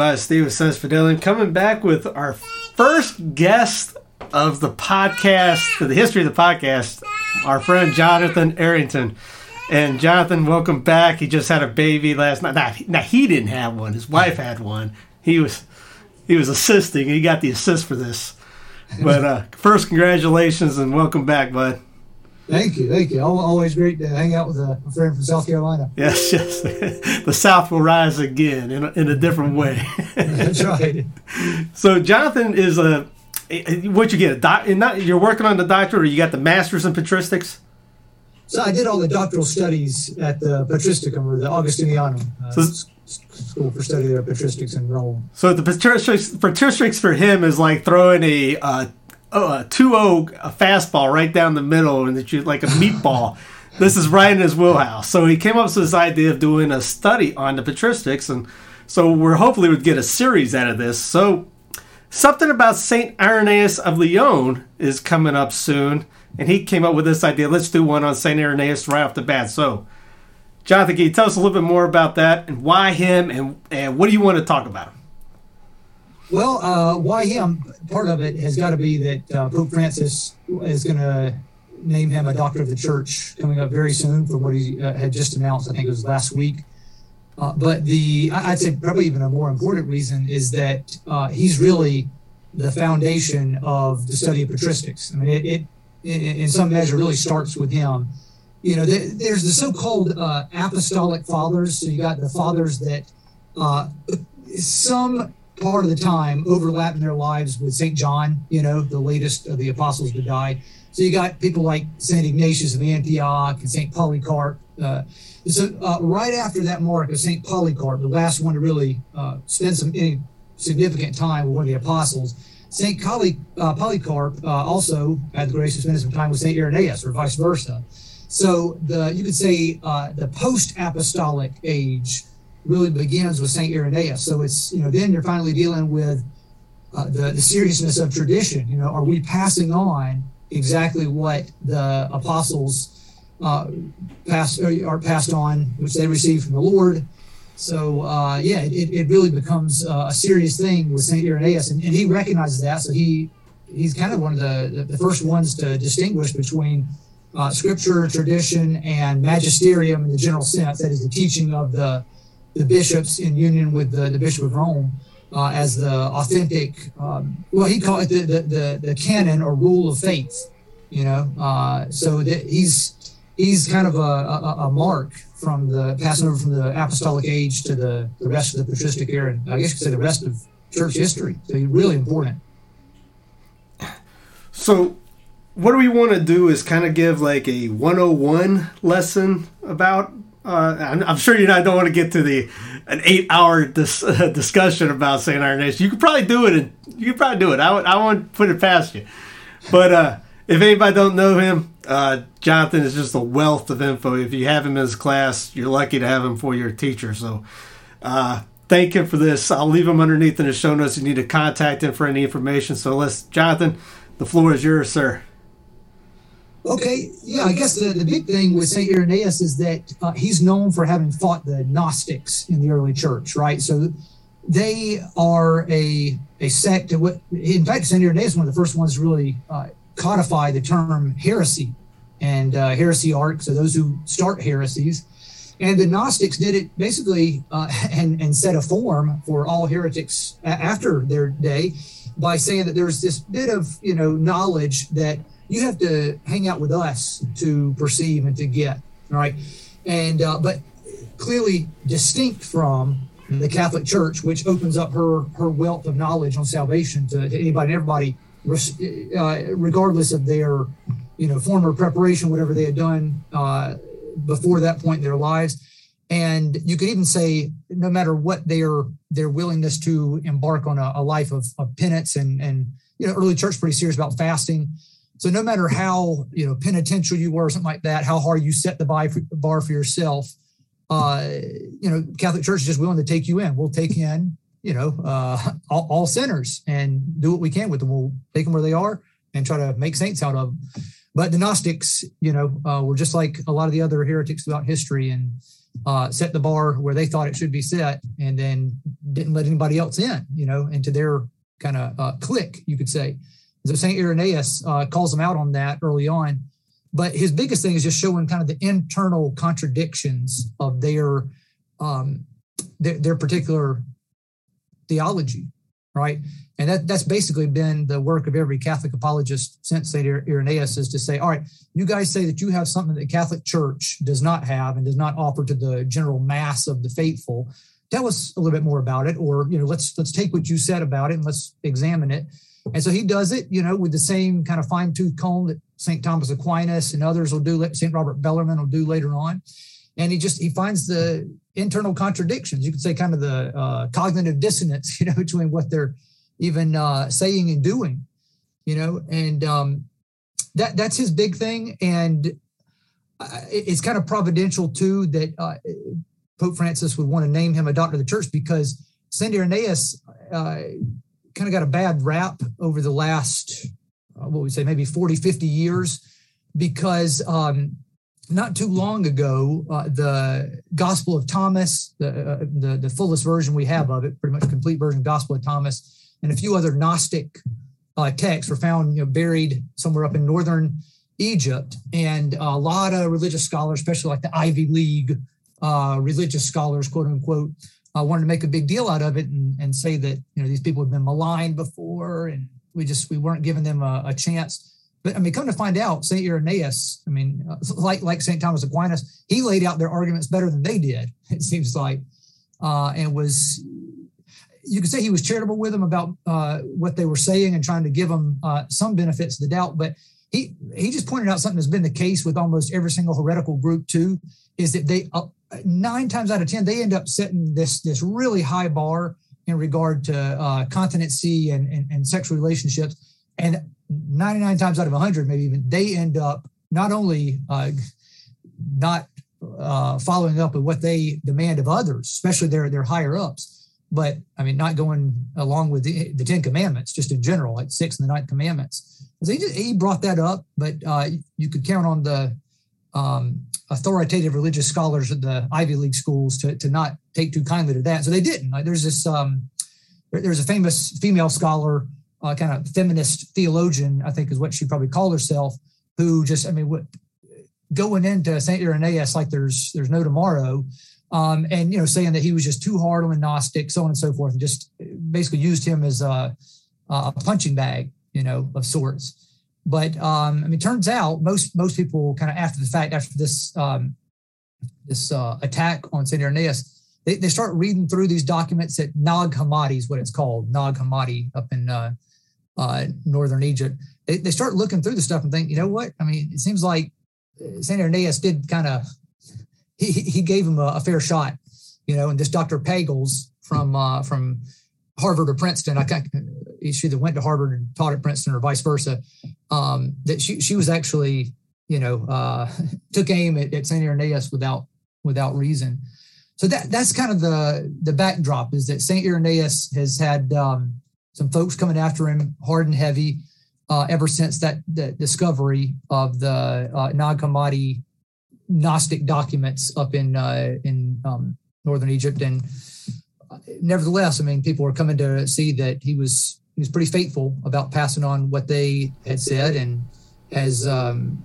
Everybody, Steve with Sense coming back with our first guest of the podcast, the history of the podcast, our friend Jonathan Arrington. And Jonathan, welcome back. He just had a baby last night. Now, now he didn't have one. His wife had one. He was he was assisting. He got the assist for this. But uh, first, congratulations and welcome back, bud. Thank you, thank you. Always great to hang out with a, friend from South Carolina. Yes, yes. the South will rise again in a, in a different way. That's right. So Jonathan is a what you get a doc, not you're working on the doctorate or you got the masters in patristics. So I did all the doctoral studies at the Patristicum or the Augustinianum uh, So- School for Study of Patristics in Rome. So the patristics, patristics for him is like throwing a uh, Oh, a two o a fastball right down the middle and that you like a meatball. this is right in his wheelhouse. So he came up with this idea of doing a study on the patristics, and so we're hopefully would get a series out of this. So something about Saint Irenaeus of Lyon is coming up soon, and he came up with this idea. Let's do one on Saint Irenaeus right off the bat. So, Jonathan, can you tell us a little bit more about that and why him, and and what do you want to talk about? Well, uh, why him? Part of it has got to be that uh, Pope Francis is going to name him a doctor of the church coming up very soon from what he uh, had just announced. I think it was last week. Uh, but the I'd say probably even a more important reason is that uh, he's really the foundation of the study of patristics. I mean, it, it in, some measure really starts with him. You know, there, there's the so-called uh, apostolic fathers. So you got the fathers that some part of the time overlap in their lives with St. John, you know, the latest of the apostles to die. So you got people like St. Ignatius of Antioch and St. Polycarp. Uh, so uh, right after that mark of St. Polycarp, the last one to really uh, spend some any significant time with one of the apostles, St. Poly, uh, Polycarp uh, also had the grace of spending some time with St. Irenaeus, or vice versa. So the you could say uh, the post-apostolic age really begins with Saint Irenaeus. So it's you know then you're finally dealing with uh, the the seriousness of tradition. You know, are we passing on exactly what the apostles uh, passed are passed on, which they received from the Lord? So uh, yeah, it, it really becomes uh, a serious thing with Saint Irenaeus, and, and he recognizes that. So he he's kind of one of the the first ones to distinguish between uh, scripture, tradition, and magisterium in the general sense. That is the teaching of the the bishops in union with the, the Bishop of Rome uh, as the authentic, um, well, he called it the, the, the, the canon or rule of faith, you know. Uh, so he's he's kind of a, a, a mark from the passing over from the apostolic age to the, the rest of the patristic era, and I guess you could say the rest of church history. So he's really important. So, what do we want to do is kind of give like a 101 lesson about. Uh, I'm, I'm sure you and I don't want to get to the an eight hour dis- discussion about Saint Irenaeus. You could probably do it. You could probably do it. I would. I won't put it past you. But uh, if anybody don't know him, uh, Jonathan is just a wealth of info. If you have him in his class, you're lucky to have him for your teacher. So, uh, thank him for this. I'll leave him underneath in the show notes. You need to contact him for any information. So let's, Jonathan, the floor is yours, sir. Okay, yeah, I guess the, the big thing with St. Irenaeus is that uh, he's known for having fought the Gnostics in the early church, right? So they are a, a sect. What, in fact, St. Irenaeus is one of the first ones to really uh, codify the term heresy and uh, heresiarch, so those who start heresies. And the Gnostics did it basically uh, and, and set a form for all heretics after their day by saying that there's this bit of you know knowledge that you have to hang out with us to perceive and to get right and uh, but clearly distinct from the catholic church which opens up her her wealth of knowledge on salvation to, to anybody and everybody uh, regardless of their you know, former preparation, whatever they had done uh, before that point in their lives. And you could even say, no matter what their their willingness to embark on a, a life of, of penance and and you know, early church pretty serious about fasting. So no matter how you know penitential you were, or something like that, how hard you set the bar for yourself, uh, you know, Catholic Church is just willing to take you in. We'll take in, you know, uh, all, all, sinners and do what we can with them. We'll take them where they are and try to make saints out of them. But the Gnostics, you know, uh, were just like a lot of the other heretics throughout history and uh, set the bar where they thought it should be set, and then didn't let anybody else in, you know, into their kind of uh, clique, you could say. So Saint Irenaeus uh, calls them out on that early on but his biggest thing is just showing kind of the internal contradictions of their um, their, their particular theology, right? And that, that's basically been the work of every Catholic apologist since St. Irenaeus is to say, all right, you guys say that you have something that the Catholic Church does not have and does not offer to the general mass of the faithful. Tell us a little bit more about it, or you know, let's let's take what you said about it and let's examine it. And so he does it, you know, with the same kind of fine tooth comb that St. Thomas Aquinas and others will do, St. Robert Bellarmine will do later on. And he just, he finds the internal contradictions, you could say kind of the uh, cognitive dissonance, you know, between what they're even uh, saying and doing, you know, and um, that that's his big thing. And uh, it's kind of providential too that uh, Pope Francis would want to name him a doctor of the church because St. Irenaeus uh, kind of got a bad rap over the last uh, what we say, maybe 40, 50 years, because um, not too long ago, uh, the Gospel of Thomas, the, uh, the, the fullest version we have of it, pretty much complete version, Gospel of Thomas, and a few other Gnostic uh, texts were found you know, buried somewhere up in northern Egypt. And a lot of religious scholars, especially like the Ivy League uh, religious scholars, quote unquote, uh, wanted to make a big deal out of it and, and say that you know these people had been maligned before and we just we weren't giving them a, a chance. But I mean, come to find out, Saint Irenaeus, I mean, uh, like like Saint Thomas Aquinas, he laid out their arguments better than they did. It seems like, uh, and was you could say he was charitable with them about uh, what they were saying and trying to give them some benefits of the doubt. But he he just pointed out something that's been the case with almost every single heretical group too, is that they nine times out of ten they end up setting this this really high bar in regard to uh, continency and, and, and sexual relationships. And 99 times out of 100, maybe even, they end up not only uh, not uh, following up with what they demand of others, especially their, their higher ups, but I mean, not going along with the, the 10 commandments, just in general, like six and the ninth commandments. So he, just, he brought that up, but uh, you could count on the um, authoritative religious scholars at the Ivy League schools to, to not take too kindly to that. So they didn't. Like there's this um, there, there's a famous female scholar, uh, kind of feminist theologian, I think is what she probably called herself, who just I mean what going into Saint Irenaeus like there's there's no tomorrow. Um, and you know, saying that he was just too hard on the Gnostic, so on and so forth, and just basically used him as a, a punching bag, you know, of sorts. But um, I mean, turns out most most people kind of after the fact, after this um, this uh, attack on Saint Irenaeus, they, they start reading through these documents at Nag Hammadi is what it's called, Nag Hammadi up in uh, uh, northern Egypt. They, they start looking through the stuff and think, you know what? I mean, it seems like uh, Saint Irenaeus did kind of he he gave him a, a, fair shot, you know. And this Dr. Pagels from uh, from Harvard or Princeton, I can't she either went to Harvard and taught at Princeton or vice versa. Um, that she she was actually you know uh, took aim at, at Saint Irenaeus without without reason. So that that's kind of the the backdrop is that Saint Irenaeus has had um, some folks coming after him hard and heavy uh, ever since that the discovery of the uh, Nag Hammadi Gnostic documents up in uh, in um, northern Egypt and nevertheless, I mean, people were coming to see that he was he was pretty faithful about passing on what they had said and has um,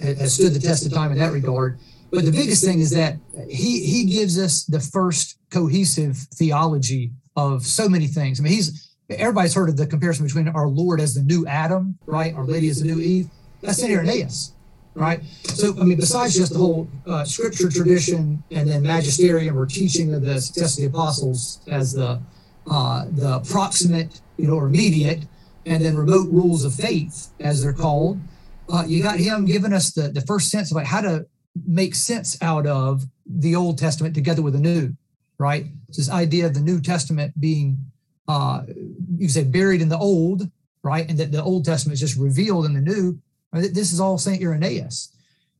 has stood the test of time in that regard. But the biggest thing is that he he gives us the first cohesive theology of so many things. I mean, he's everybody's heard of the comparison between our Lord as the new Adam, right? Our Lady as the new Eve. That's Saint Irenaeus, right? So I mean, besides just the whole uh, scripture tradition and then magisterium or teaching of the success of the apostles as the uh, the proximate, you know, or immediate, and then remote rules of faith, as they're called. uh, you got him giving us the, the first sense of like how to make sense out of the Old Testament together with the New, right? It's this idea of the New Testament being, uh, you say, buried in the Old, right? And that the Old Testament is just revealed in the New. This is all St. Irenaeus.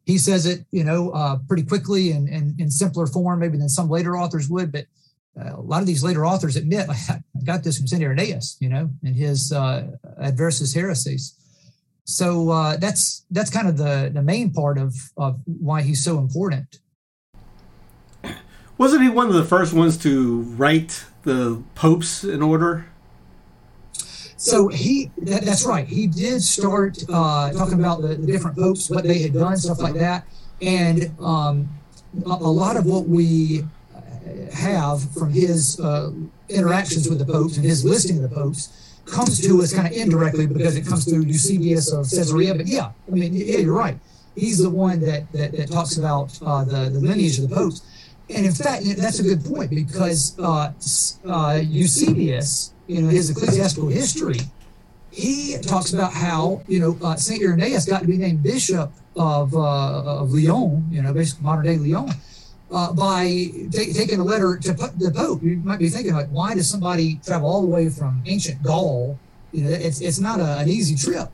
He says it, you know, uh, pretty quickly and in, simpler form, maybe than some later authors would. But uh, a lot of these later authors admit, I got this from St. Irenaeus, you know, in his uh, Adversus Haereses. So uh, that's that's kind of the the main part of of why he's so important. Wasn't he one of the first ones to write the popes in order? So he, that, that's right. He did start uh, talking about the, the, different popes, what they had done, stuff like that. And um, a, a, lot of what we have from his uh, interactions with the popes and his listing of the popes comes to us kind of indirectly because it comes through Eusebius of Caesarea. But yeah, I mean, yeah, you're right. He's the one that that, that talks about uh, the the lineage of the popes. And in fact, that's a good point because uh, uh, Eusebius, you know, his ecclesiastical history, he talks about how you know uh, Saint Irenaeus got to be named bishop of uh, of Lyon, you know, basically modern day Lyon, uh, by t- taking a letter to the Pope. You might be thinking, like, why does somebody travel all the way from ancient Gaul? You know, it's it's not a, an easy trip.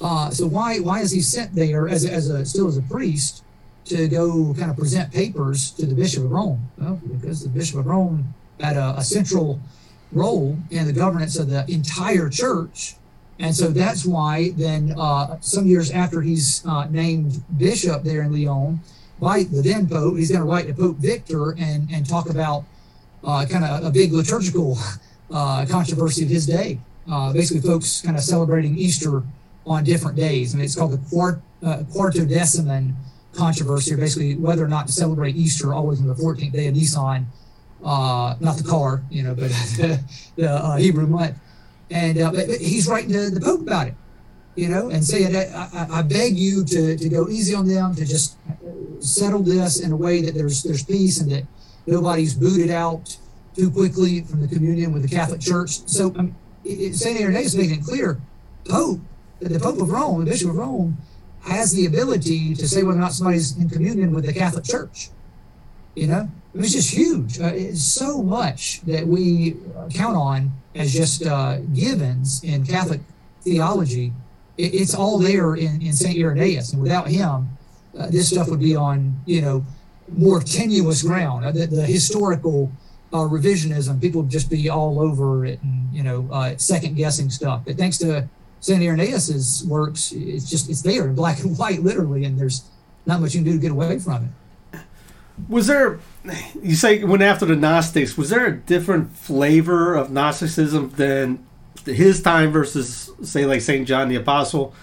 Uh, so why why is he sent there as as a still as a priest to go kind of present papers to the Bishop of Rome? Well, because the Bishop of Rome had a, a central role in the governance of the entire church. And so that's why then uh, some years after he's uh, named bishop there in Lyon, by the then Pope. He's going to write to Pope Victor and, and talk about uh, kind of a big liturgical uh, controversy of his day. Uh, basically, folks kind of celebrating Easter on different days. and it's called the Quart, uh, Quartodeciman controversy, or basically whether or not to celebrate Easter always on the 14th day of Nisan, uh, not the car, you know, but the, uh, Hebrew month. And uh, but he's writing to the Pope about it you know, and saying, I, I, beg you to, to go easy on them, to just settle this in a way that there's there's peace and that nobody's booted out too quickly from the communion with the Catholic Church. So um, Saint Irenaeus is making it clear, Pope, that the Pope of Rome, the Bishop of Rome, has the ability to say whether or not somebody's in communion with the Catholic Church. You know, it's just huge. Uh, it's so much that we count on as just uh, givens in Catholic theology it, it's all there in, in St. Irenaeus. And without him, uh, this stuff would be on, you know, more tenuous ground. Uh, the, the, historical uh, revisionism, people would just be all over it and, you know, uh, second guessing stuff. But thanks to St. Irenaeus's works, it's just, it's there in black and white, literally, and there's not much you can do to get away from it. Was there, you say, went after the Gnostics, was there a different flavor of Gnosticism than his time versus say like Saint John the Apostle,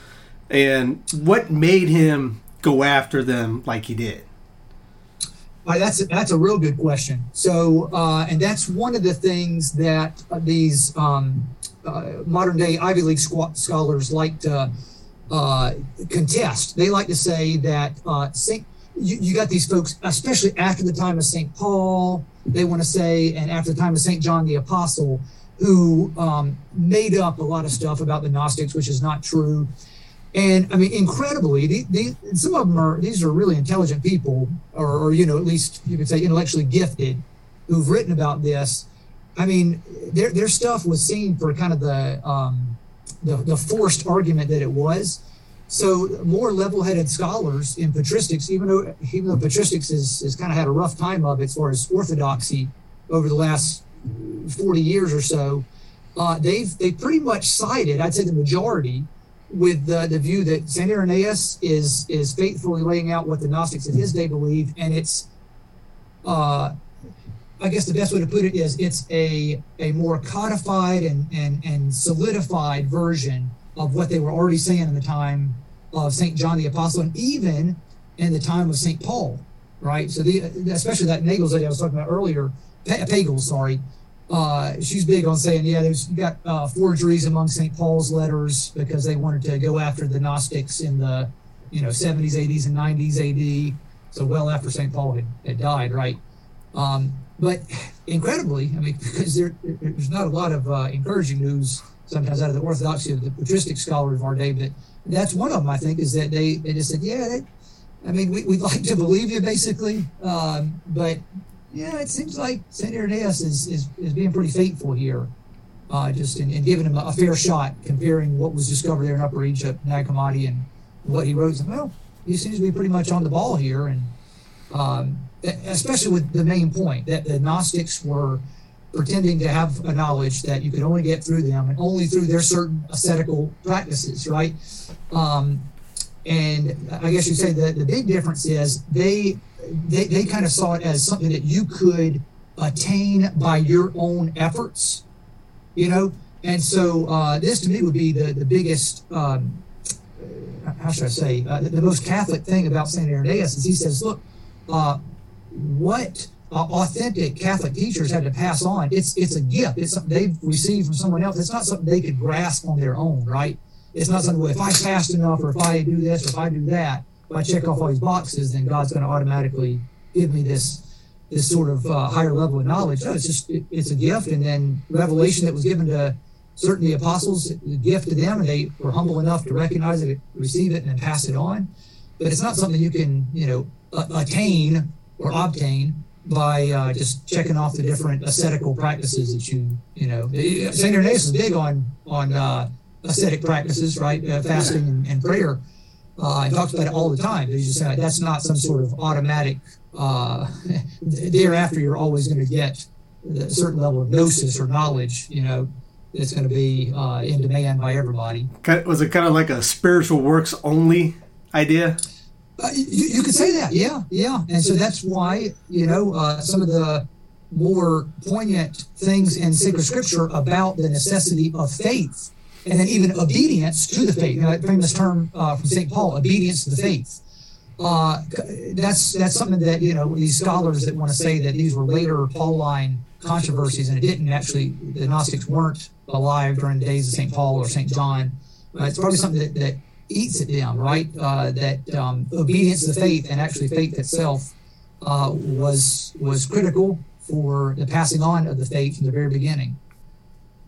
and what made him go after them like he did? Uh, that's that's a real good question. So, uh, and that's one of the things that these um, uh, modern day Ivy League scholars like to uh, contest. They like to say that uh, Saint. You, you got these folks, especially after the time of Saint Paul. They want to say, and after the time of Saint John the Apostle, who um, made up a lot of stuff about the Gnostics, which is not true. And I mean, incredibly, the, the, some of them are these are really intelligent people, or, or, you know, at least you could say intellectually gifted, who've written about this. I mean, their their stuff was seen for kind of the um, the, the forced argument that it was. So more level-headed scholars in patristics, even though even though patristics has, has kind of had a rough time of it as far as orthodoxy over the last 40 years or so, uh, they've they pretty much sided, I'd say the majority, with the, the view that Saint Irenaeus is is faithfully laying out what the Gnostics of his day believed, and it's, uh, I guess the best way to put it is it's a a more codified and and and solidified version of what they were already saying in the time of Saint John the Apostle, and even in the time of Saint Paul, right? So the especially that Nagels lady I was talking about earlier, Pagels, sorry uh, she's big on saying, yeah, there's you got uh, forgeries among St. Paul's letters because they wanted to go after the Gnostics in the you know 70s, 80s, and 90s AD. So well after St. Paul had, had died, right? Um, but incredibly, I mean, because there, there's not a lot of uh, encouraging news sometimes out of the orthodoxy of the patristic scholar of our day, but that's one of them. I think is that they they just said, yeah, I mean, we, would like to believe you basically, um, but yeah, it seems like Saint Irenaeus is, is, is being pretty faithful here, uh, just in, in, giving him a, a, fair shot, comparing what was discovered there in Upper Egypt, Nag Hammadi, and what he wrote. Well, he seems to be pretty much on the ball here, and um, especially with the main point that the Gnostics were pretending to have a knowledge that you could only get through them and only through their certain ascetical practices, right? Um, and I guess you'd say the, the big difference is they, they they kind of saw it as something that you could attain by your own efforts, you know. And so uh, this to me would be the the biggest. Um, how should I say uh, the, the, most Catholic thing about Saint Irenaeus is he says, look, uh, what uh, authentic Catholic teachers had to pass on. It's it's a gift. It's something they've received from someone else. It's not something they could grasp on their own, right? It's not something. If I fast enough, or if I do this, or if I do that, if I check off all these boxes, then God's going to automatically give me this this sort of uh, higher level of knowledge. No, it's just it, it's a gift, and then revelation that was given to certain the apostles, a gift to them, and they were humble enough to recognize it, receive it, and then pass it on. But it's not something you can you know attain or obtain by uh, just checking off the different ascetical practices that you you know. Saint Irenaeus is big on on uh, ascetic practices, right? Uh, fasting and, and prayer. Uh, and talks about it all the time. He's just that's not some sort of automatic. Uh, thereafter, you're always going to get a certain level of gnosis or knowledge. You know, that's going to be uh, in demand by everybody. Was it kind of like a spiritual works only idea? Uh, you, you, could say that, yeah, yeah. And so that's why, you know, uh, some of the more poignant things in sacred scripture about the necessity of faith and then even obedience to the faith. You know, that famous term uh, from St. Paul, obedience to the faith. Uh, that's that's something that you know these scholars that want to say that these were later Pauline controversies, and it didn't actually. The Gnostics weren't alive during the days of St. Paul or St. John. Uh, it's probably something that, that eats at them, right? Uh, that um, obedience to faith and actually faith itself uh, was was critical for the passing on of the faith from the very beginning.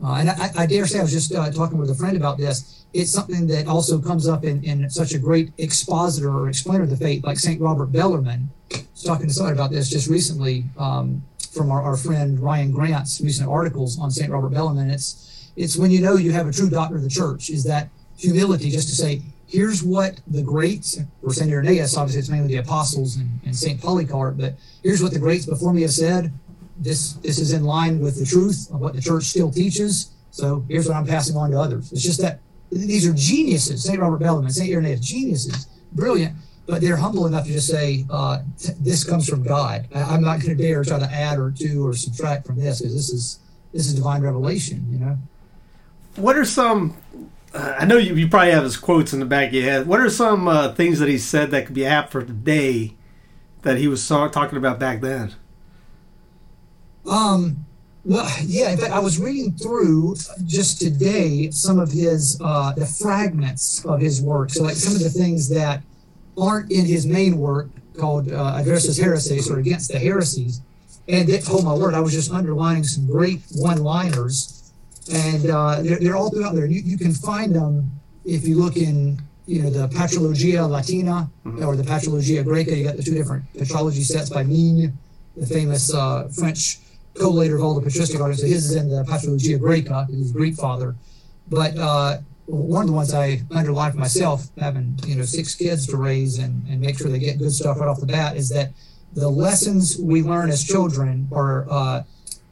Uh, and I, I, dare say I was just uh, talking with a friend about this. It's something that also comes up in, in such a great expositor or explainer of the faith, like St. Robert Bellarmine. I was talking to somebody about this just recently um, from our, our friend Ryan Grant's recent articles on St. Robert Bellarmine. It's it's when you know you have a true doctor of the church is that humility just to say, here's what the greats, or St. Irenaeus, obviously it's mainly the apostles and, and St. Polycarp, but here's what the greats before me have said this this is in line with the truth of what the church still teaches. So here's what I'm passing on to others. It's just that these are geniuses. St. Robert Bellarmine, St. Irenaeus, geniuses, brilliant, but they're humble enough to just say, uh, "This comes from God." I'm not going to dare try to add or do or subtract from this because this is this is divine revelation. You know. What are some? Uh, I know you, you probably have his quotes in the back of your head. What are some uh, things that he said that could be apt for today that he was talking about back then? Um, well, yeah. In fact, I was reading through just today some of his uh, the fragments of his work. So, like some of the things that aren't in his main work called uh, Adversus Haereses or Against the Heresies. And it, oh my word, I was just underlining some great one-liners, and uh, they're, they're, all throughout there. You, you can find them if you look in you know the Patrologia Latina mm-hmm. or the Patrologia Graeca. You got the two different patrology sets by Migne, the famous uh, French collator of all the patristic artists. So his is in the Patrologia Graeca, his Greek father. But uh, one of the ones I underlined for myself, having you know six kids to raise and, and make sure they get good stuff right off the bat, is that the lessons we learn as children are uh,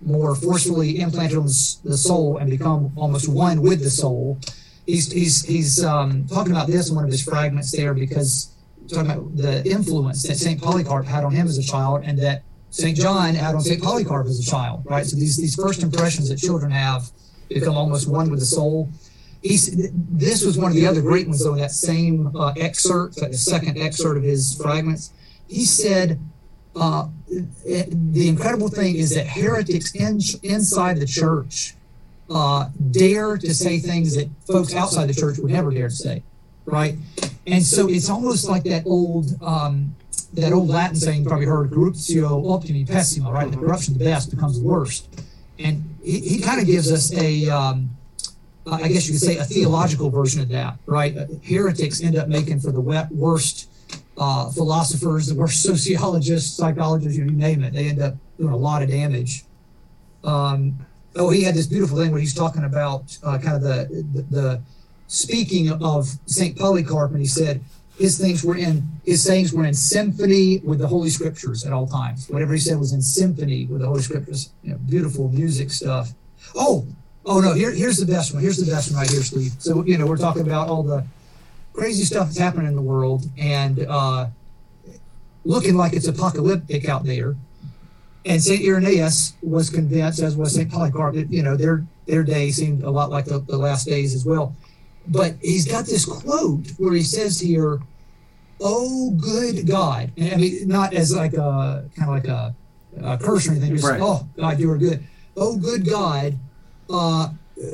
more forcefully implanted on the soul and become almost one with the soul. He's he's he's um, talking about this in one of his fragments there because talking about the influence that Saint Polycarp had on him as a child, and that St. John had on St. Polycarp as a child, right? So these, these first impressions that children have become almost one with the soul. He's, this was one of the other great ones, though, in that same uh, excerpt, the second excerpt of his fragments. He said, uh, the incredible thing is that heretics in, inside the church uh, dare to say things that folks outside the church would never dare to say, right? And so it's almost like that old um, that old Latin saying you probably heard, corruptio optimi pessima, right? The corruption of the best becomes the worst. And he, he kind of gives us a, um, I guess you could say, a theological version of that, right? Heretics end up making for the worst uh, philosophers, the worst sociologists, psychologists, you name it. They end up doing a lot of damage. Um, oh, he had this beautiful thing where he's talking about uh, kind of the, the, the speaking of Saint Polycarp, and he said his things were in his sayings were in symphony with the Holy Scriptures at all times. Whatever he said was in symphony with the Holy Scriptures. You know, beautiful music stuff. Oh, oh no! Here, here's the best one. Here's the best one right here, Steve. So you know, we're talking about all the crazy stuff that's happening in the world and uh, looking like it's apocalyptic out there. And Saint Irenaeus was convinced, as was Saint Polycarp, that you know their their day seemed a lot like the, the last days as well. But he's got this quote where he says here, "Oh, good God!" And I mean, not as like a kind of like a, a curse or anything. Just, right. "Oh God, you are good." Oh, good God, uh,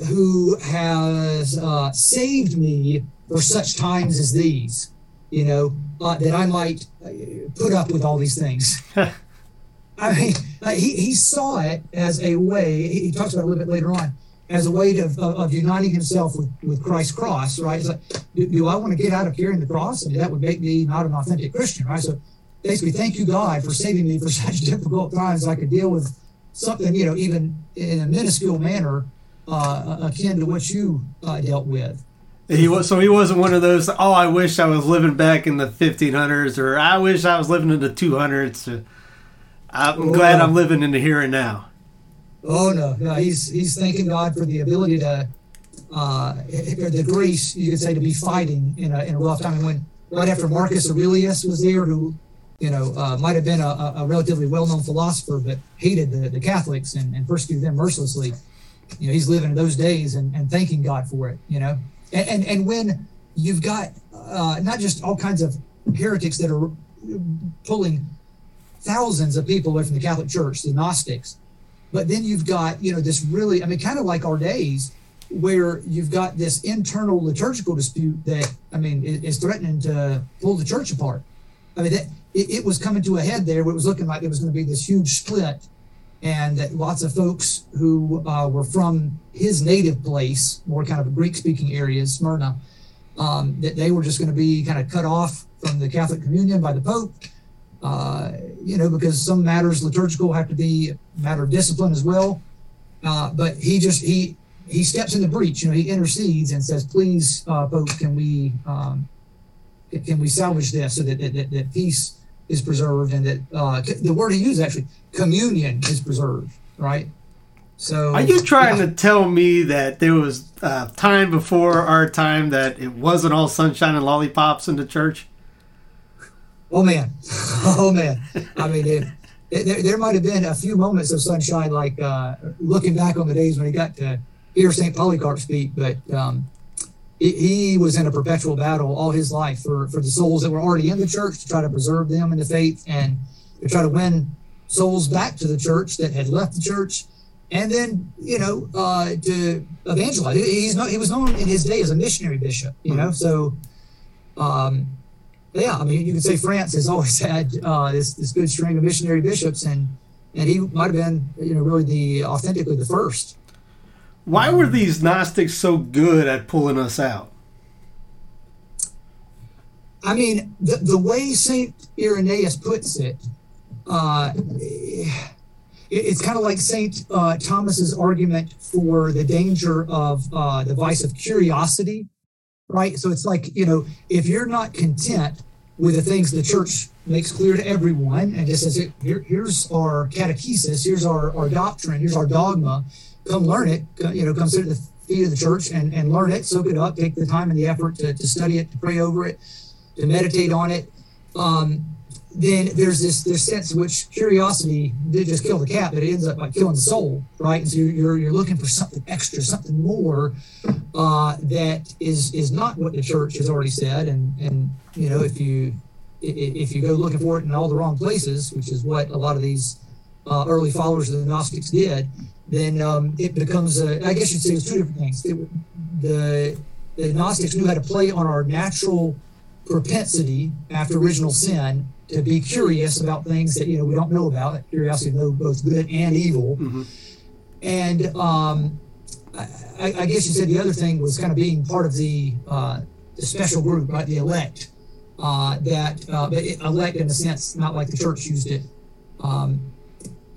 who has uh, saved me for such times as these, you know, uh, that I might uh, put up with all these things. I mean, he, he saw it as a way, he talks about it a little bit later on, as a way of, of uniting himself with, with Christ's cross, right? It's like, do, do I want to get out of carrying the cross? I mean, that would make me not an authentic Christian, right? So basically, thank you, God, for saving me for such difficult times. I could deal with something, you know, even in a minuscule manner, uh, akin to what you uh, dealt with. He was so he wasn't one of those. Oh, I wish I was living back in the 1500s, or I wish I was living in the 200s. I'm oh, glad no. I'm living in the here and now. Oh no, no, he's he's thanking God for the ability to, uh, the grace you could say to be fighting in a in a rough time. And when right after Marcus Aurelius was there, who you know uh, might have been a, a relatively well-known philosopher, but hated the, the Catholics and, and persecuted them mercilessly. You know, he's living in those days and, and thanking God for it. You know, and and, and when you've got uh, not just all kinds of heretics that are pulling thousands of people away from the Catholic Church, the Gnostics, but then you've got you know this really, I mean, kind of like our days, where you've got this internal liturgical dispute that I mean is threatening to pull the church apart. I mean, that, it, it was coming to a head there. It was looking like it was going to be this huge split and that lots of folks who uh, were from his native place, more kind of Greek speaking areas, Smyrna, um, that they were just going to be kind of cut off from the Catholic communion by the Pope. Uh, you know, because some matters liturgical have to be a matter of discipline as well. Uh, but he just he he steps in the breach. You know, he intercedes and says, "Please, uh, Pope, can we um, can we salvage this so that that, that peace is preserved and that uh, the word he used actually communion is preserved, right? So are you trying yeah. to tell me that there was a time before our time that it wasn't all sunshine and lollipops in the church? Oh man, oh man. I mean, it, it, there, there might have been a few moments of sunshine, like uh, looking back on the days when he got to hear St. Polycarp speak, but um, he was in a perpetual battle all his life for, for the souls that were already in the church to try to preserve them in the faith and to try to win souls back to the church that had left the church. And then you know uh, to evangelize. He's not he was known in his day as a missionary bishop you know so um, yeah i mean you could say france has always had uh, this this good string of missionary bishops and and he might have been you know really the authentically the first why were these Gnostics so good at pulling us out? I mean, the, the way St. Irenaeus puts it, uh, it's kind of like St. Uh, Thomas's argument for the danger of uh, the vice of curiosity, right? So it's like, you know, if you're not content with the things the church makes clear to everyone and just says, Here, here's our catechesis, here's our, our doctrine, here's our dogma, come learn it, you know, come sit at the feet of the church and, and learn it, soak it up, take the time and the effort to, to study it, to pray over it, to meditate on it. Um, then there's this this sense which curiosity did just kill the cat, but it ends up like killing the soul, right? And so you're you're looking for something extra, something more uh, that is is not what the church has already said, and and you know if you if you go looking for it in all the wrong places, which is what a lot of these uh, early followers of the Gnostics did, then um, it becomes, a, I guess you'd say it's two different things. It, the, the Gnostics knew how to play on our natural propensity after original sin to be curious about things that you know we don't know about. Curiosity to know both good and evil, mm-hmm. and um, I, I, guess you said the other thing was kind of being part of the uh, the special group, right? The elect. Uh, that uh, elect in a sense, not like the church used it. Um,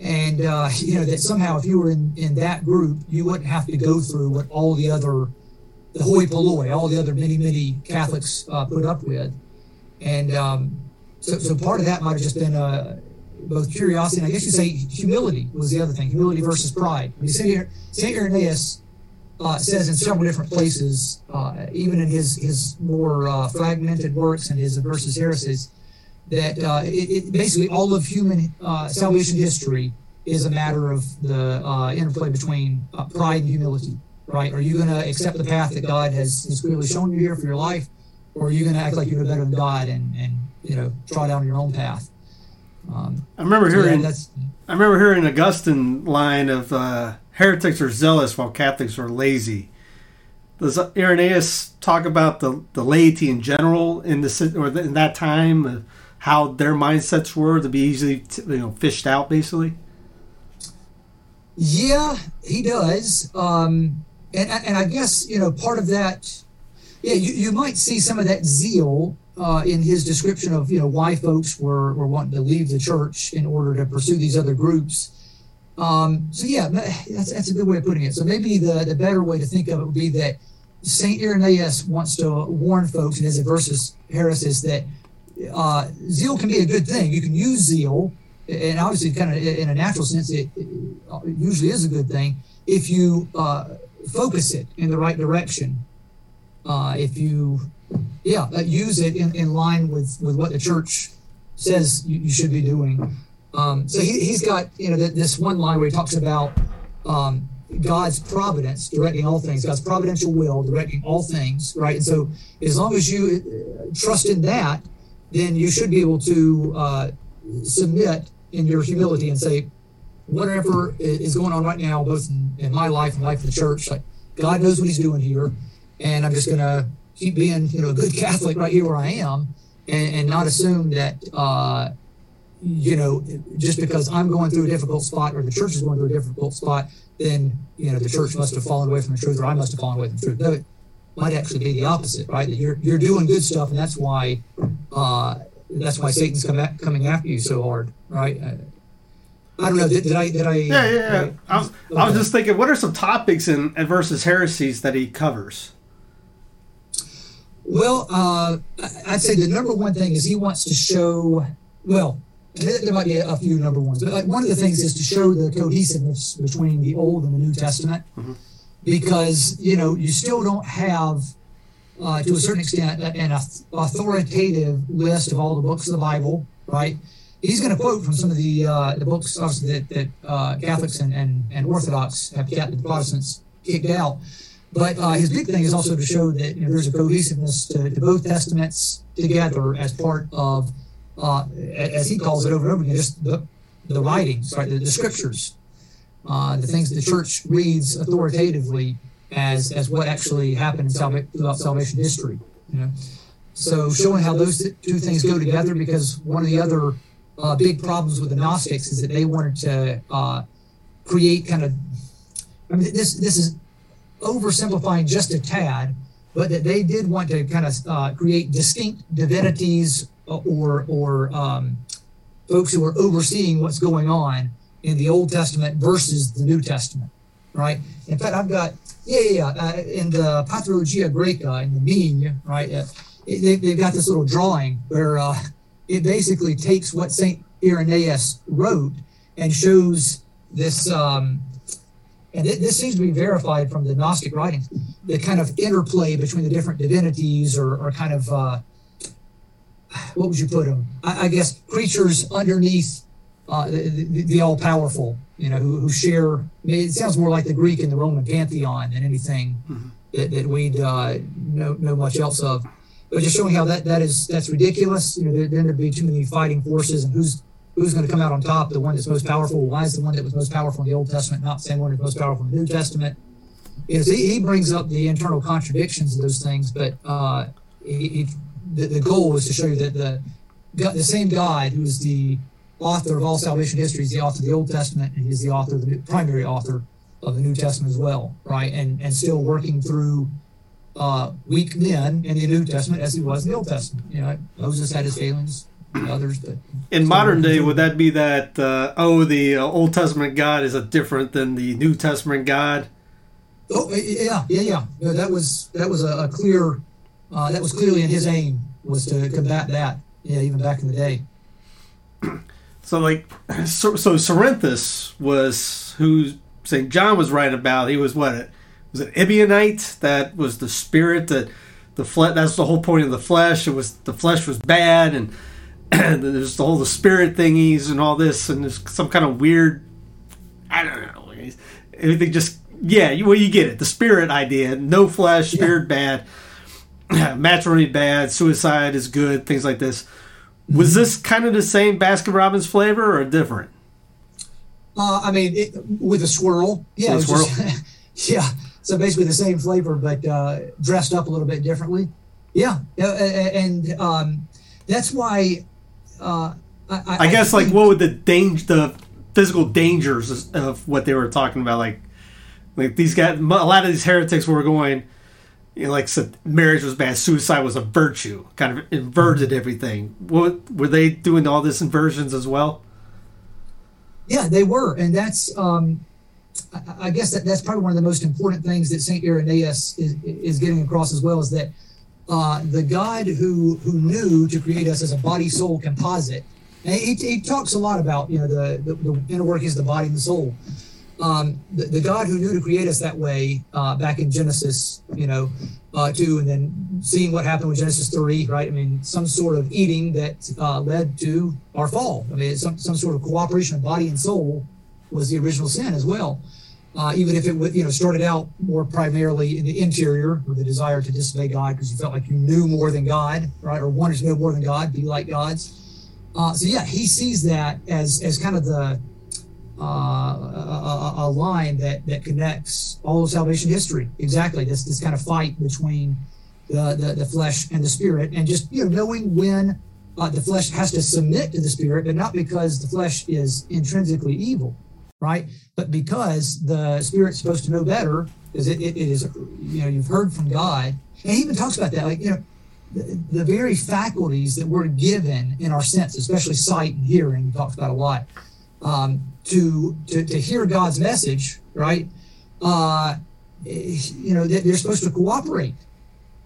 and uh, you know that somehow if you were in, in that group, you wouldn't have to go through what all the other the hoi polloi, all the other many many Catholics uh, put up with, and um, so so part of that might have just been uh, both curiosity and I guess you say humility was the other thing, humility versus pride. I mean, Saint Irenaeus uh, says in several different places, uh, even in his his more uh, fragmented works and his versus heresies, that uh, it, it, basically all of human uh, salvation history is a matter of the uh, interplay between pride and humility. Right? Are you going to accept the path that God has, has clearly shown you here for your life, or are you going to act like you know better than God and and you know trot down your own path? Um, I remember hearing yeah, I remember hearing Augustine line of heretics are zealous while Catholics are lazy. Does Irenaeus talk about the, the laity in general in the or in that time, uh, how their mindsets were to be easily you know fished out, basically? Yeah, he does, um, and and I guess you know part of that. Yeah, you, you might see some of that zeal uh, in his description of you know why folks were, were wanting to leave the church in order to pursue these other groups. Um, so yeah, that's, that's a good way of putting it. So maybe the, the better way to think of it would be that Saint Irenaeus wants to warn folks in his versus heresies that uh, zeal can be a good thing. You can use zeal, and obviously, kind of in a natural sense, it, it usually is a good thing if you uh, focus it in the right direction. Uh, if you, yeah, use it in, in line with, with what the church says you, you should be doing. Um, so he, has got you know this one line where he talks about um, God's providence directing all things, God's providential will directing all things, right? And so as long as you uh, trust in that, then you should be able to uh, submit in your humility and say, whatever is going on right now, both in, in my life and life of the church, like God knows what He's doing here, and I'm just going to keep being you know a good Catholic right here where I am, and, and not assume that. Uh, you know, just because I'm going through a difficult spot or the church is going through a difficult spot, then, you know, the church must have fallen away from the truth or I must have fallen away from the truth. No, might actually be the opposite, right? That you're, you're doing good stuff and that's why, uh, that's why Satan's come at, coming after you so hard, right? I, I don't know. Did, did I? Did I? Yeah, yeah. yeah. I, was, okay. I was just thinking, what are some topics in, in versus heresies that he covers? Well, uh, I'd say the number one thing is he wants to show. Well, there might be a few number ones, but like one of the things is to show the cohesiveness between the Old and the New Testament, mm-hmm. Because you know you still don't have, uh, to a certain extent, an authoritative list of all the books of the Bible, right? He's going to quote from some of the uh, the books that, that uh, Catholics and, and, and Orthodox have kept the Protestants kicked out. But uh, his big thing is also to show that you know, there's a cohesiveness to, to both testaments together as part of uh, as he calls it over and over again, just the, the writings, right, the, the scriptures, uh, the things the church reads authoritatively as as what actually happened in salva- throughout salvation history. You know? So showing how those two things go together, because one of the other uh, big problems with the Gnostics is that they wanted to uh, create kind of, I mean, this this is oversimplifying just a tad, but that they did want to kind of uh, create distinct divinities or or um, folks who are overseeing what's going on in the Old Testament versus the New Testament, right? In fact, I've got yeah yeah. Uh, in the Patrologia Graeca in the Migne, right? Uh, they, have got this little drawing where uh, it basically takes what Saint Irenaeus wrote and shows this. Um, and this seems to be verified from the Gnostic writings, the kind of interplay between the different divinities or, or kind of uh, what would you put them? I, I guess creatures underneath uh, the, the, the, all powerful, you know, who, who share. I mean, it sounds more like the Greek and the Roman pantheon than anything mm-hmm. that, that we'd uh, know, know much else of. But just showing how that, that is that's ridiculous. You know, there, there to be too many fighting forces, and who's who's going to come out on top? The one that's most powerful. Why is the one that was most powerful in the Old Testament not the same one that's most powerful in the New Testament? You know, he, he brings up the internal contradictions of those things, but uh, he, he the, the goal was to show you that the the same God who is the author of all salvation history is the author of the Old Testament, and he's the author, the primary author of the New Testament as well, right? And and still working through uh, weak men in the New Testament as he was in the Old Testament. You know, Moses had his failings, others, but in modern day, would that be that uh, oh, the uh, Old Testament God is a different than the New Testament God? Oh yeah, yeah, yeah. yeah that was that was a, a clear uh, that was clearly in his aim was to combat that. Yeah, even back in the day. So like, so, so Cerinthus was who St. John was writing about. He was what? it Was an Ebionite? That was the spirit that the flesh. That's the whole point of the flesh. It was the flesh was bad, and, and there's the whole the spirit thingies and all this, and there's some kind of weird. I don't know. Everything just yeah. You, well, you get it. The spirit idea. No flesh, spirit yeah. bad, matrimony bad, suicide is good. Things like this. Was this kind of the same Baskin Robbins flavor or different? Uh, I mean, it, with a swirl. Yeah. A swirl. Just, yeah. So basically the same flavor, but uh, dressed up a little bit differently. Yeah. And um, that's why. Uh, I, I, I, guess, I like, what would the danger, the physical dangers of what they were talking about? Like, like these guys, a lot of these heretics were going, you know, like said, marriage was bad, suicide was a virtue, kind of inverted mm-hmm. everything. What were they doing all this inversions as well? Yeah, they were, and that's um, I, I guess that that's probably one of the most important things that Saint Irenaeus is is getting across as well is that uh, the God who who knew to create us as a body soul composite. And he, he talks a lot about you know the the, the inner workings of the body and the soul. Um, the, the, God who knew to create us that way uh, back in Genesis, you know, uh, two, and then seeing what happened with Genesis three, right? I mean, some sort of eating that uh, led to our fall. I mean, some some sort of cooperation of body and soul was the original sin as well. Uh, even if it you know started out more primarily in the interior with the desire to disobey God because you felt like you knew more than God, right, or wanted to know more than God, be like gods. Uh, so yeah, he sees that as as kind of the uh, a, a, line that that connects all of salvation history. Exactly, this this kind of fight between the the, the flesh and the spirit, and just you know knowing when uh, the flesh has to submit to the spirit, but not because the flesh is intrinsically evil, right? But because the spirit's supposed to know better, because it, it, it is you know you've heard from God, and he even talks about that, like you know. The, the very faculties that we're given in our sense, especially sight and hearing, he talks about a lot, um, to, to to hear God's message, right? Uh, you know, they're supposed to cooperate.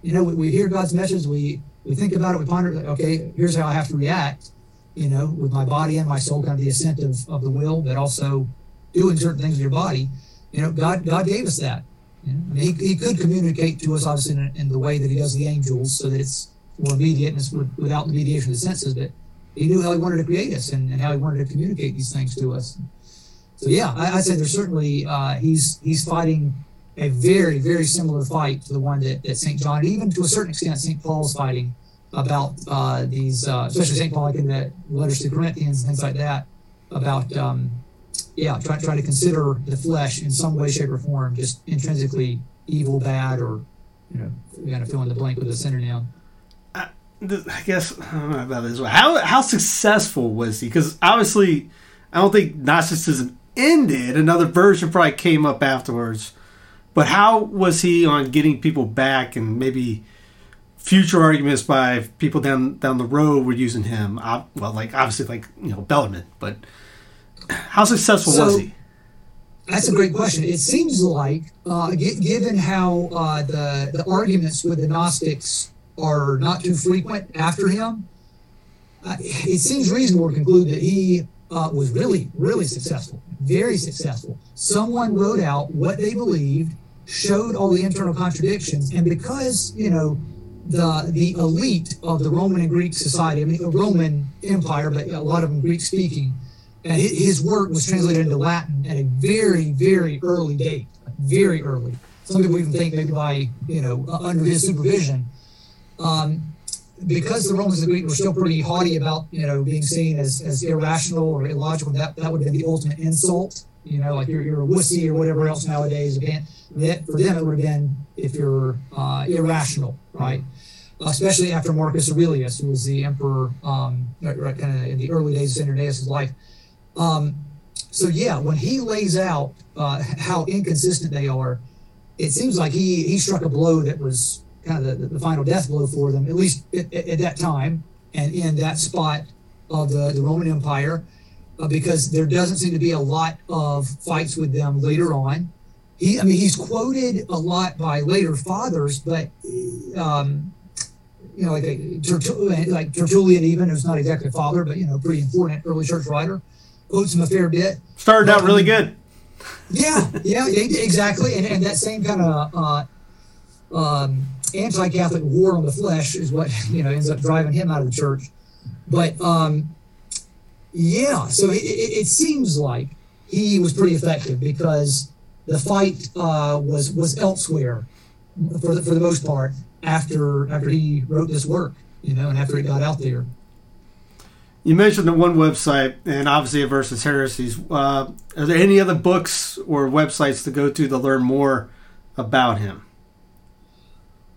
You know, we, hear God's message, we we think about it, we ponder. Okay, here's how I have to react. You know, with my body and my soul, kind of the ascent of, of the will, but also doing certain things with your body. You know, God God gave us that. You know? I mean, he, he could communicate to us obviously in, in, the way that he does the angels, so that it's more immediate and it's without the mediation of the senses. But he knew how he wanted to create us and, and how he wanted to communicate these things to us. So yeah, I, would say there's certainly uh, he's he's fighting a very very similar fight to the one that, that Saint John, even to a certain extent, Saint Paul's fighting about uh, these, uh, especially Saint Paul, like in the letters to Corinthians and things like that, about um, yeah, trying try to consider the flesh in some way, shape, or form just intrinsically evil, bad, or you know, got to fill in the blank with a synonym. I guess I don't know about this. How how successful was he? Because obviously, I don't think Gnosticism ended. Another version probably came up afterwards. But how was he on getting people back and maybe future arguments by people down down the road were using him? well, like obviously, like you know Bellarmine. But how successful so, was he? That's a great question. It seems like, uh, given how uh, the the arguments with the Gnostics are not too frequent after him, uh, it seems reasonable to conclude that he uh, was really, really successful, very successful. Someone wrote out what they believed, showed all the internal contradictions, and because you know the the elite of the Roman and Greek society, I mean, the Roman Empire, but a lot of them Greek speaking, and his work was translated into Latin at a very, very early date, very early. Some people even think maybe by you know under his supervision um, because the Romans and the Greeks were still pretty haughty about, you know, being seen as, as irrational or illogical, that, that would have been the ultimate insult. You know, like you're, you're a wussy or whatever else nowadays. That, for them, it would have been if you're uh, irrational, right? Especially after Marcus Aurelius, who was the emperor, um, kind of in the early days of Irenaeus' life. Um, so yeah, when he lays out uh, how inconsistent they are, it seems like he he struck a blow that was kind of the, the final death blow for them, at least at, at that time and in that spot of the, the Roman Empire, uh, because there doesn't seem to be a lot of fights with them later on. He, I mean, he's quoted a lot by later fathers, but um, you know, like a, like Tertullian, even who's not exactly a father, but you know, pretty important early church writer, quotes him a fair bit. Started out really good. Yeah, yeah, exactly, and, and that same kind of uh, um, anti-Catholic war on the flesh is what you know ends up driving him out of the church. But um, yeah, so it, it, it seems like he was pretty effective because the fight uh, was was elsewhere for the, for the most part after after he wrote this work, you know, and after it got out there. You mentioned the one website, and obviously Adversus Haereses. Uh, are there any other books or websites to go to to learn more about him?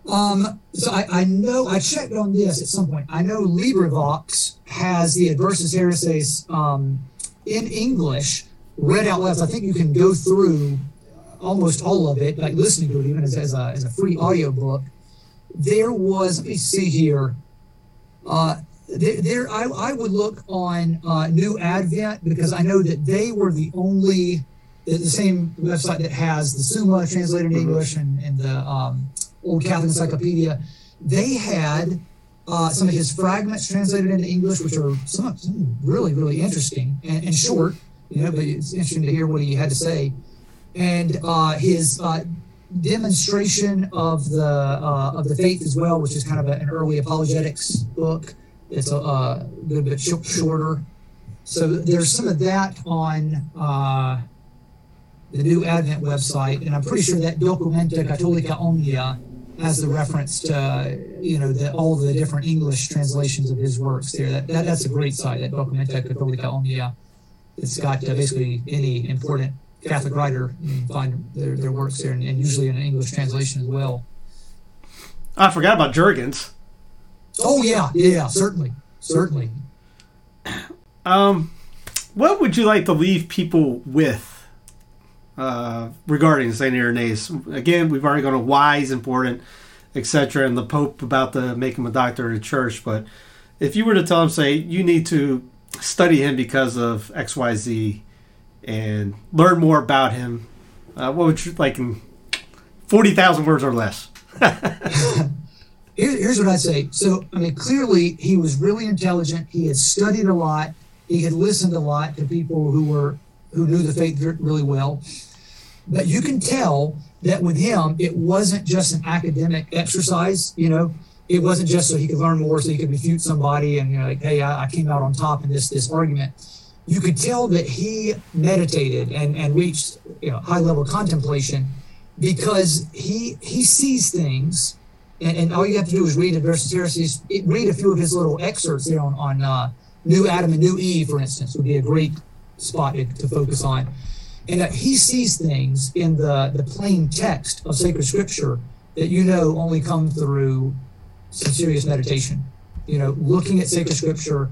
Um, so I, I know I checked on this at some point. I know LibriVox has the Adversus Haereses um, in English read out loud. So I think you can go through almost all of it, like listening to it even as, as, a, as a free audiobook. There was, let me see here. Uh, there, there I, I would look on uh, New Advent because I know that they were the only, the, the same website that has the Summa translated in English and, and the um, Old Catholic Encyclopedia, they had uh, some of his fragments translated into English, which are some, some really, really interesting and, and, short, you know, but it's interesting to hear what he had to say. And uh, his uh, demonstration of the uh, of the faith as well, which is kind of a, an early apologetics book. It's a, a good bit sh- shorter. So there's some of that on uh, the new Advent website, and I'm pretty sure that Documenta Catholica Omnia has the reference to you know the, all the different English translations of his works there. That, that that's a great site. That Documenta Catholica Omnia. It's got uh, basically any important Catholic writer. You can find their, their works there, and, and, usually in an English translation as well. I forgot about Jurgens. Oh yeah, yeah, certainly, certainly. Um, what would you like to leave people with? Uh, regarding Saint Irenaeus. Again, we've already gone to why he's important, etc., and the Pope about to make him a doctor of the church. But if you were to tell him, say, you need to study him because of X, Y, Z, and learn more about him, uh, what would you like in forty thousand words or less? here's what I'd say. So, I mean, clearly he was really intelligent. He had studied a lot. He had listened a lot to people who were who knew the faith really well. But you can tell that with him, it wasn't just an academic exercise. You know, it wasn't just so he could learn more, so he could refute somebody, and you know, like, hey, I, I came out on top in this this argument. You could tell that he meditated and and reached you know high level contemplation because he he sees things, and, and all you have to do is read Adversus Haereses, read a few of his little excerpts there on on uh, New Adam and New Eve, for instance, would be a great spot to focus on. And that he sees things in the, the plain text of sacred scripture that you know only come through some serious meditation. You know, looking at sacred scripture,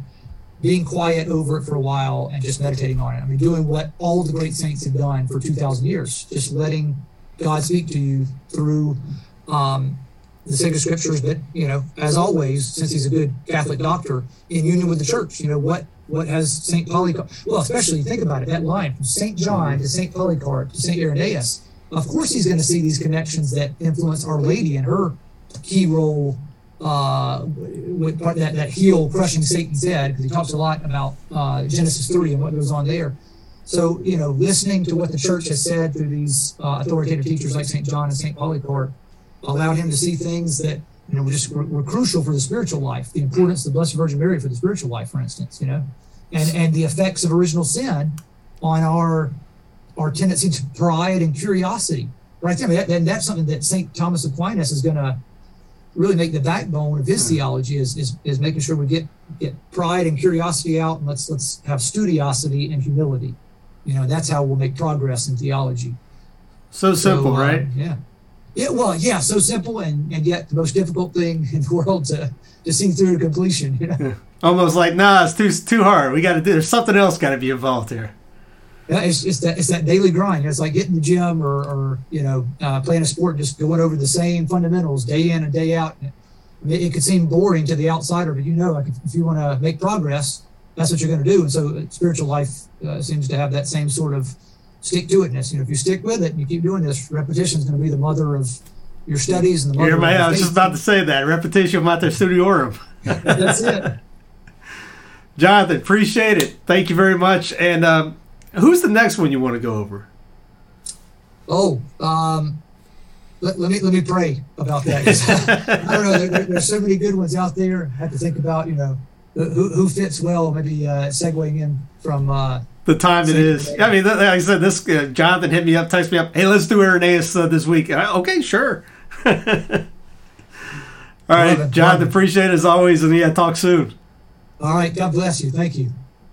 being quiet over it for a while, and just meditating on it. I mean, doing what all the great saints have done for 2,000 years, just letting God speak to you through um, the sacred scriptures. But, you know, as always, since he's a good Catholic doctor, in union with the church, you know, what what has St. Polycarp, well, especially think about it, that line from St. John to St. Polycarp to St. Irenaeus. Of course, he's going to see these connections that influence Our Lady and her key role uh, with that, that heel crushing Satan's head, because he talks a lot about uh, Genesis 3 and what goes on there. So, you know, listening to what the church has said through these uh, authoritative teachers like St. John and St. Polycarp allowed him to see things that you know, were just were, were, crucial for the spiritual life. The importance of the Blessed Virgin Mary for the spiritual life, for instance, you know, and and the effects of original sin on our our tendency to pride and curiosity. Right there, I mean, that, and that's something that Saint Thomas Aquinas is going to really make the backbone of his hmm. theology is, is is making sure we get get pride and curiosity out, and let's let's have studiosity and humility. You know, that's how we'll make progress in theology. So simple, so, uh, right? Yeah. Yeah, well, yeah, so simple and, and yet the most difficult thing in the world to, to see through to completion. You know? Almost like, nah, it's too too hard. We got to do. There's something else got to be involved here. Yeah, it's, it's that it's that daily grind. It's like getting the gym or, or you know uh, playing a sport, just going over the same fundamentals day in and day out. It, it could seem boring to the outsider, but you know, like if, if you want to make progress, that's what you're going to do. And so, uh, spiritual life uh, seems to have that same sort of stick to itness. You know, if you stick with it and you keep doing this, repetition is going to be the mother of your studies and the mother. Of I was just about to say that repetition mater studiorum. That's it. Jonathan, appreciate it. Thank you very much. And um, who's the next one you want to go over? Oh, um, let, let me let me pray about that. I don't know. There, there- there's so many good ones out there. I have to think about you know who, who fits well. Maybe uh, segueing in from. Uh, The time it is. I mean, like I said, this uh, Jonathan hit me up, text me up. Hey, let's do Irenaeus uh, this week. Okay, sure. All right, Jonathan, appreciate it as always, and yeah, talk soon. all right. God bless you. Thank you.